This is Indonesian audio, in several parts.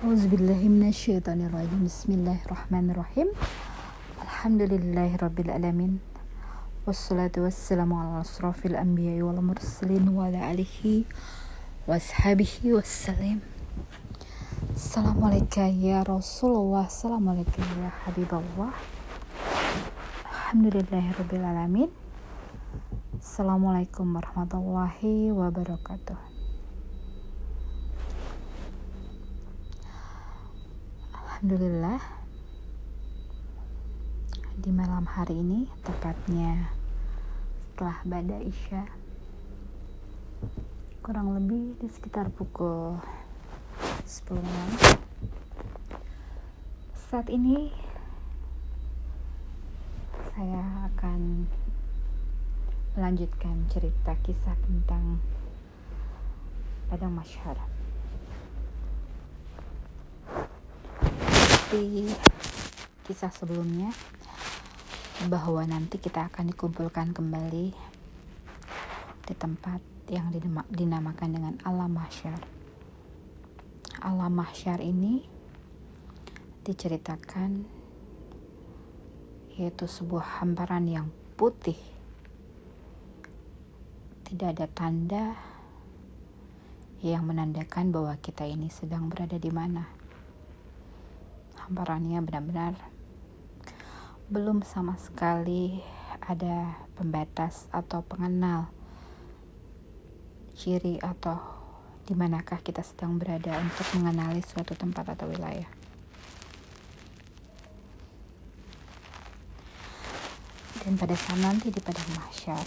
Auzubillahiminasyaitonirrajim Bismillahirrahmanirrahim. Alhamdulillahirrabbilalamin Wassalatu wassalamu ala asrafil anbiya wal mursalin wa ala alihi washabihi wassalim Assalamualaikum ya Rasulullah. Assalamualaikum ya Habibullah. Alhamdulillahirrabbilalamin Assalamualaikum warahmatullahi wabarakatuh Alhamdulillah di malam hari ini tepatnya setelah badai isya kurang lebih di sekitar pukul 10 malam saat ini saya akan melanjutkan cerita kisah tentang padang masyarakat seperti kisah sebelumnya bahwa nanti kita akan dikumpulkan kembali di tempat yang dinamakan dengan alam mahsyar. Alam mahsyar ini diceritakan yaitu sebuah hamparan yang putih. Tidak ada tanda yang menandakan bahwa kita ini sedang berada di mana hamparannya benar-benar belum sama sekali ada pembatas atau pengenal ciri atau di manakah kita sedang berada untuk mengenali suatu tempat atau wilayah. Dan pada saat nanti di padang mahsyar,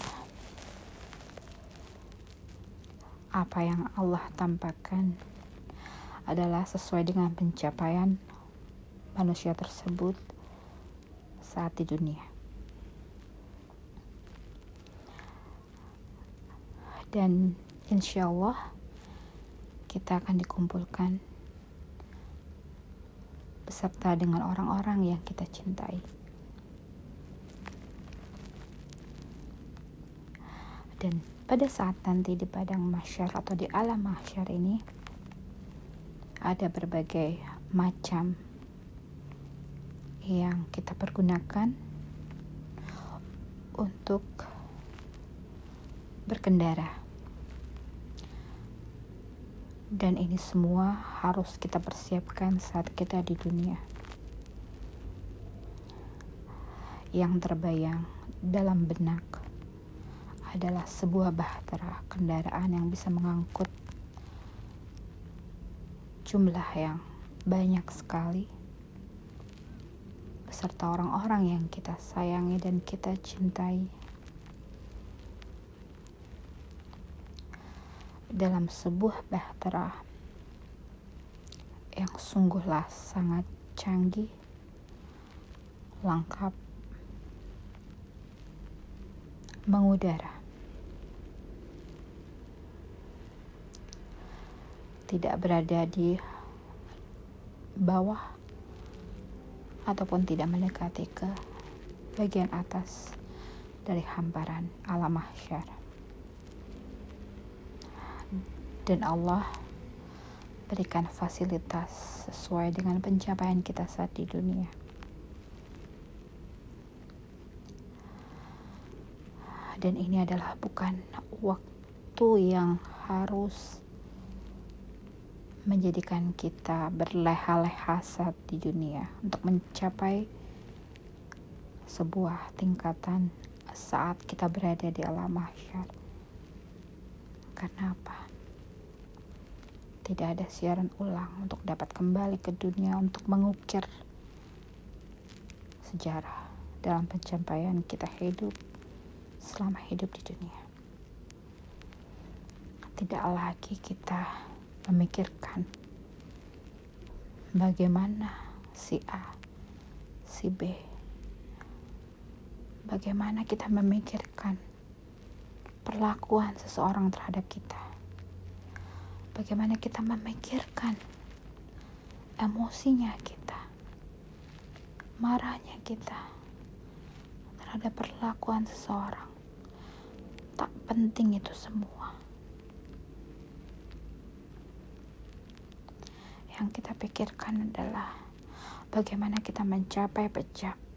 apa yang Allah tampakkan adalah sesuai dengan pencapaian manusia tersebut saat di dunia. Dan insya Allah kita akan dikumpulkan beserta dengan orang-orang yang kita cintai. Dan pada saat nanti di padang masyar atau di alam masyar ini ada berbagai macam yang kita pergunakan untuk berkendara. Dan ini semua harus kita persiapkan saat kita di dunia. Yang terbayang dalam benak adalah sebuah bahtera kendaraan yang bisa mengangkut jumlah yang banyak sekali serta orang-orang yang kita sayangi dan kita cintai. Dalam sebuah bahtera yang sungguhlah sangat canggih, lengkap, mengudara. Tidak berada di bawah ataupun tidak mendekati ke bagian atas dari hamparan alam mahsyar. Dan Allah berikan fasilitas sesuai dengan pencapaian kita saat di dunia. Dan ini adalah bukan waktu yang harus menjadikan kita berleha-leha saat di dunia untuk mencapai sebuah tingkatan saat kita berada di alam mahsyar. Karena apa? Tidak ada siaran ulang untuk dapat kembali ke dunia untuk mengukir sejarah dalam pencapaian kita hidup selama hidup di dunia. Tidak lagi kita memikirkan bagaimana si A, si B, bagaimana kita memikirkan perlakuan seseorang terhadap kita, bagaimana kita memikirkan emosinya kita, marahnya kita terhadap perlakuan seseorang. Tak penting itu semua yang kita pikirkan adalah bagaimana kita mencapai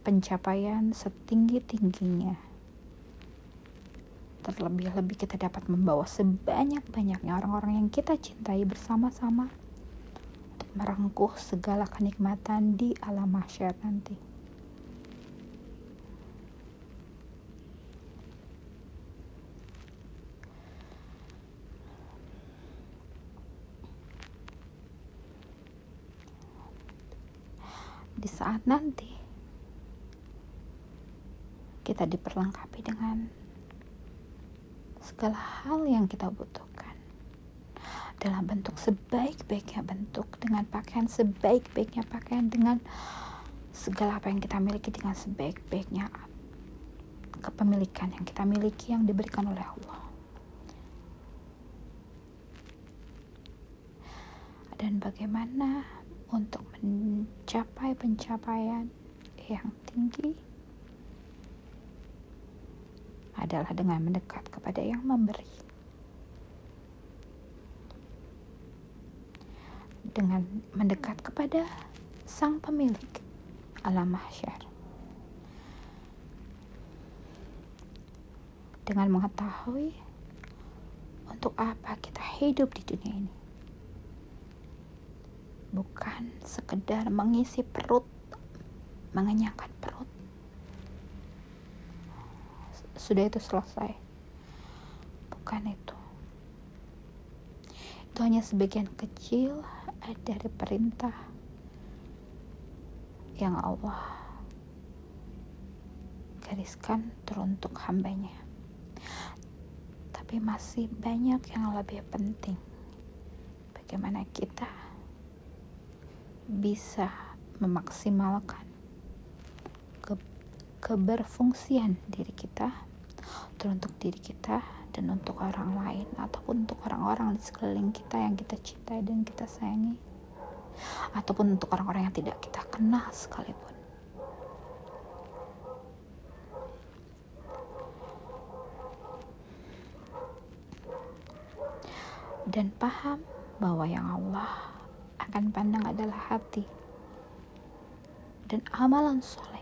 pencapaian setinggi-tingginya. Terlebih-lebih kita dapat membawa sebanyak-banyaknya orang-orang yang kita cintai bersama-sama untuk merengkuh segala kenikmatan di alam mahsyar nanti. Di saat nanti. Kita diperlengkapi dengan segala hal yang kita butuhkan. Dalam bentuk sebaik-baiknya bentuk dengan pakaian sebaik-baiknya pakaian dengan segala apa yang kita miliki dengan sebaik-baiknya kepemilikan yang kita miliki yang diberikan oleh Allah. Dan bagaimana untuk mencapai pencapaian yang tinggi adalah dengan mendekat kepada yang memberi. Dengan mendekat kepada sang pemilik alam mahsyar. Dengan mengetahui untuk apa kita hidup di dunia ini bukan sekedar mengisi perut, mengenyangkan perut. Sudah itu selesai. Bukan itu. Itu hanya sebagian kecil dari perintah yang Allah gariskan teruntuk hambanya. Tapi masih banyak yang lebih penting. Bagaimana kita bisa memaksimalkan ke keberfungsian diri kita teruntuk diri kita dan untuk orang lain ataupun untuk orang-orang di sekeliling kita yang kita cintai dan kita sayangi ataupun untuk orang-orang yang tidak kita kenal sekalipun. Dan paham bahwa yang Allah akan pandang adalah hati dan amalan soleh.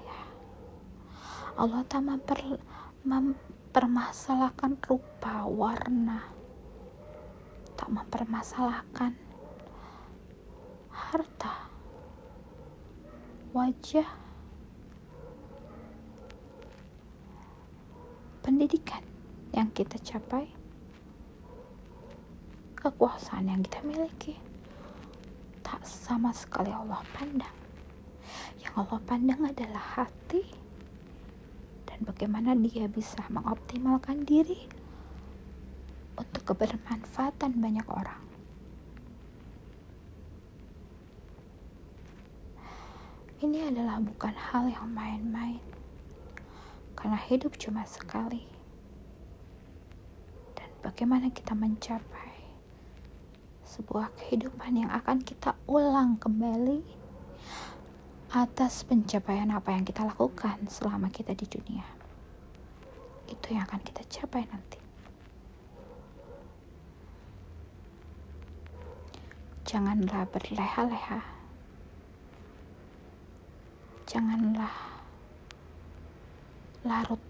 Allah tak memper, mempermasalahkan rupa, warna, tak mempermasalahkan harta, wajah, pendidikan yang kita capai, kekuasaan yang kita miliki sama sekali Allah pandang. Yang Allah pandang adalah hati dan bagaimana dia bisa mengoptimalkan diri untuk kebermanfaatan banyak orang. Ini adalah bukan hal yang main-main, karena hidup cuma sekali, dan bagaimana kita mencapai sebuah kehidupan yang akan kita ulang kembali atas pencapaian apa yang kita lakukan selama kita di dunia. Itu yang akan kita capai nanti. Janganlah berleha-leha. Janganlah larut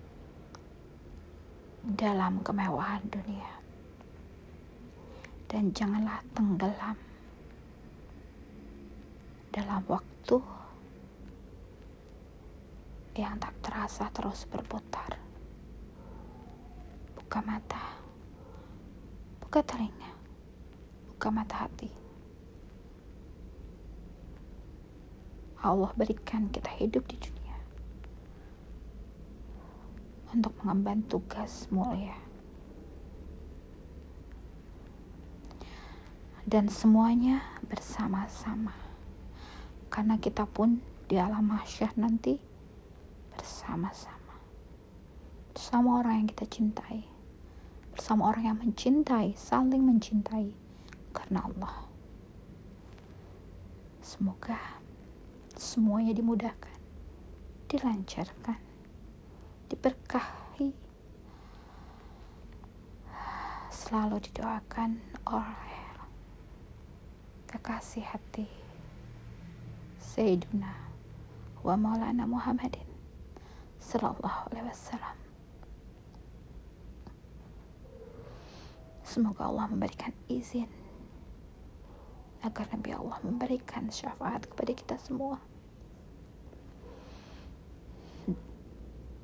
dalam kemewahan dunia dan janganlah tenggelam dalam waktu yang tak terasa terus berputar. Buka mata, buka telinga, buka mata hati. Allah berikan kita hidup di dunia untuk mengemban tugas mulia. Dan semuanya bersama-sama. Karena kita pun di alam mahsyar nanti bersama-sama. Bersama orang yang kita cintai. Bersama orang yang mencintai saling mencintai karena Allah. Semoga semuanya dimudahkan dilancarkan diberkahi. Selalu didoakan oleh kekasih hati Sayyiduna wa maulana Muhammadin sallallahu alaihi wasallam Semoga Allah memberikan izin agar Nabi Allah memberikan syafaat kepada kita semua.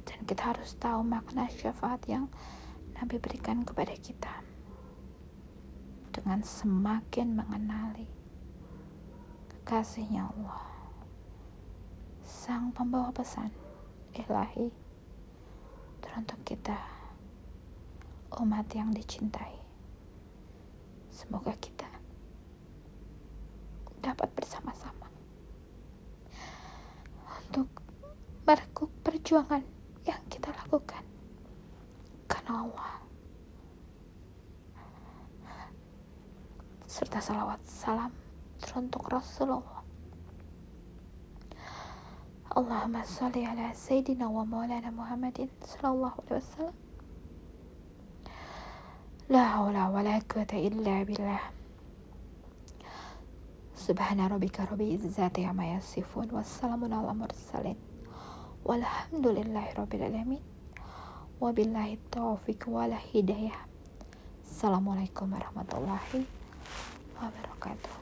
Dan kita harus tahu makna syafaat yang Nabi berikan kepada kita. Dengan semakin mengenali kekasihnya Allah. Sang pembawa pesan ilahi teruntuk kita umat yang dicintai. Semoga kita dapat bersama-sama untuk merekuk perjuangan yang kita lakukan karena Allah serta salawat salam teruntuk Rasulullah. Allahumma salli ala Sayyidina wa maulana Muhammadin sallallahu alaihi wasallam. La haula wa la quwata illa billah. Subhana rabbika rabbil izzati amma yasifun wassalamun ala mursalin. Walhamdulillahi rabbil alamin. Wabillahi taufiq wal hidayah. Assalamualaikum warahmatullahi wabarakatuh.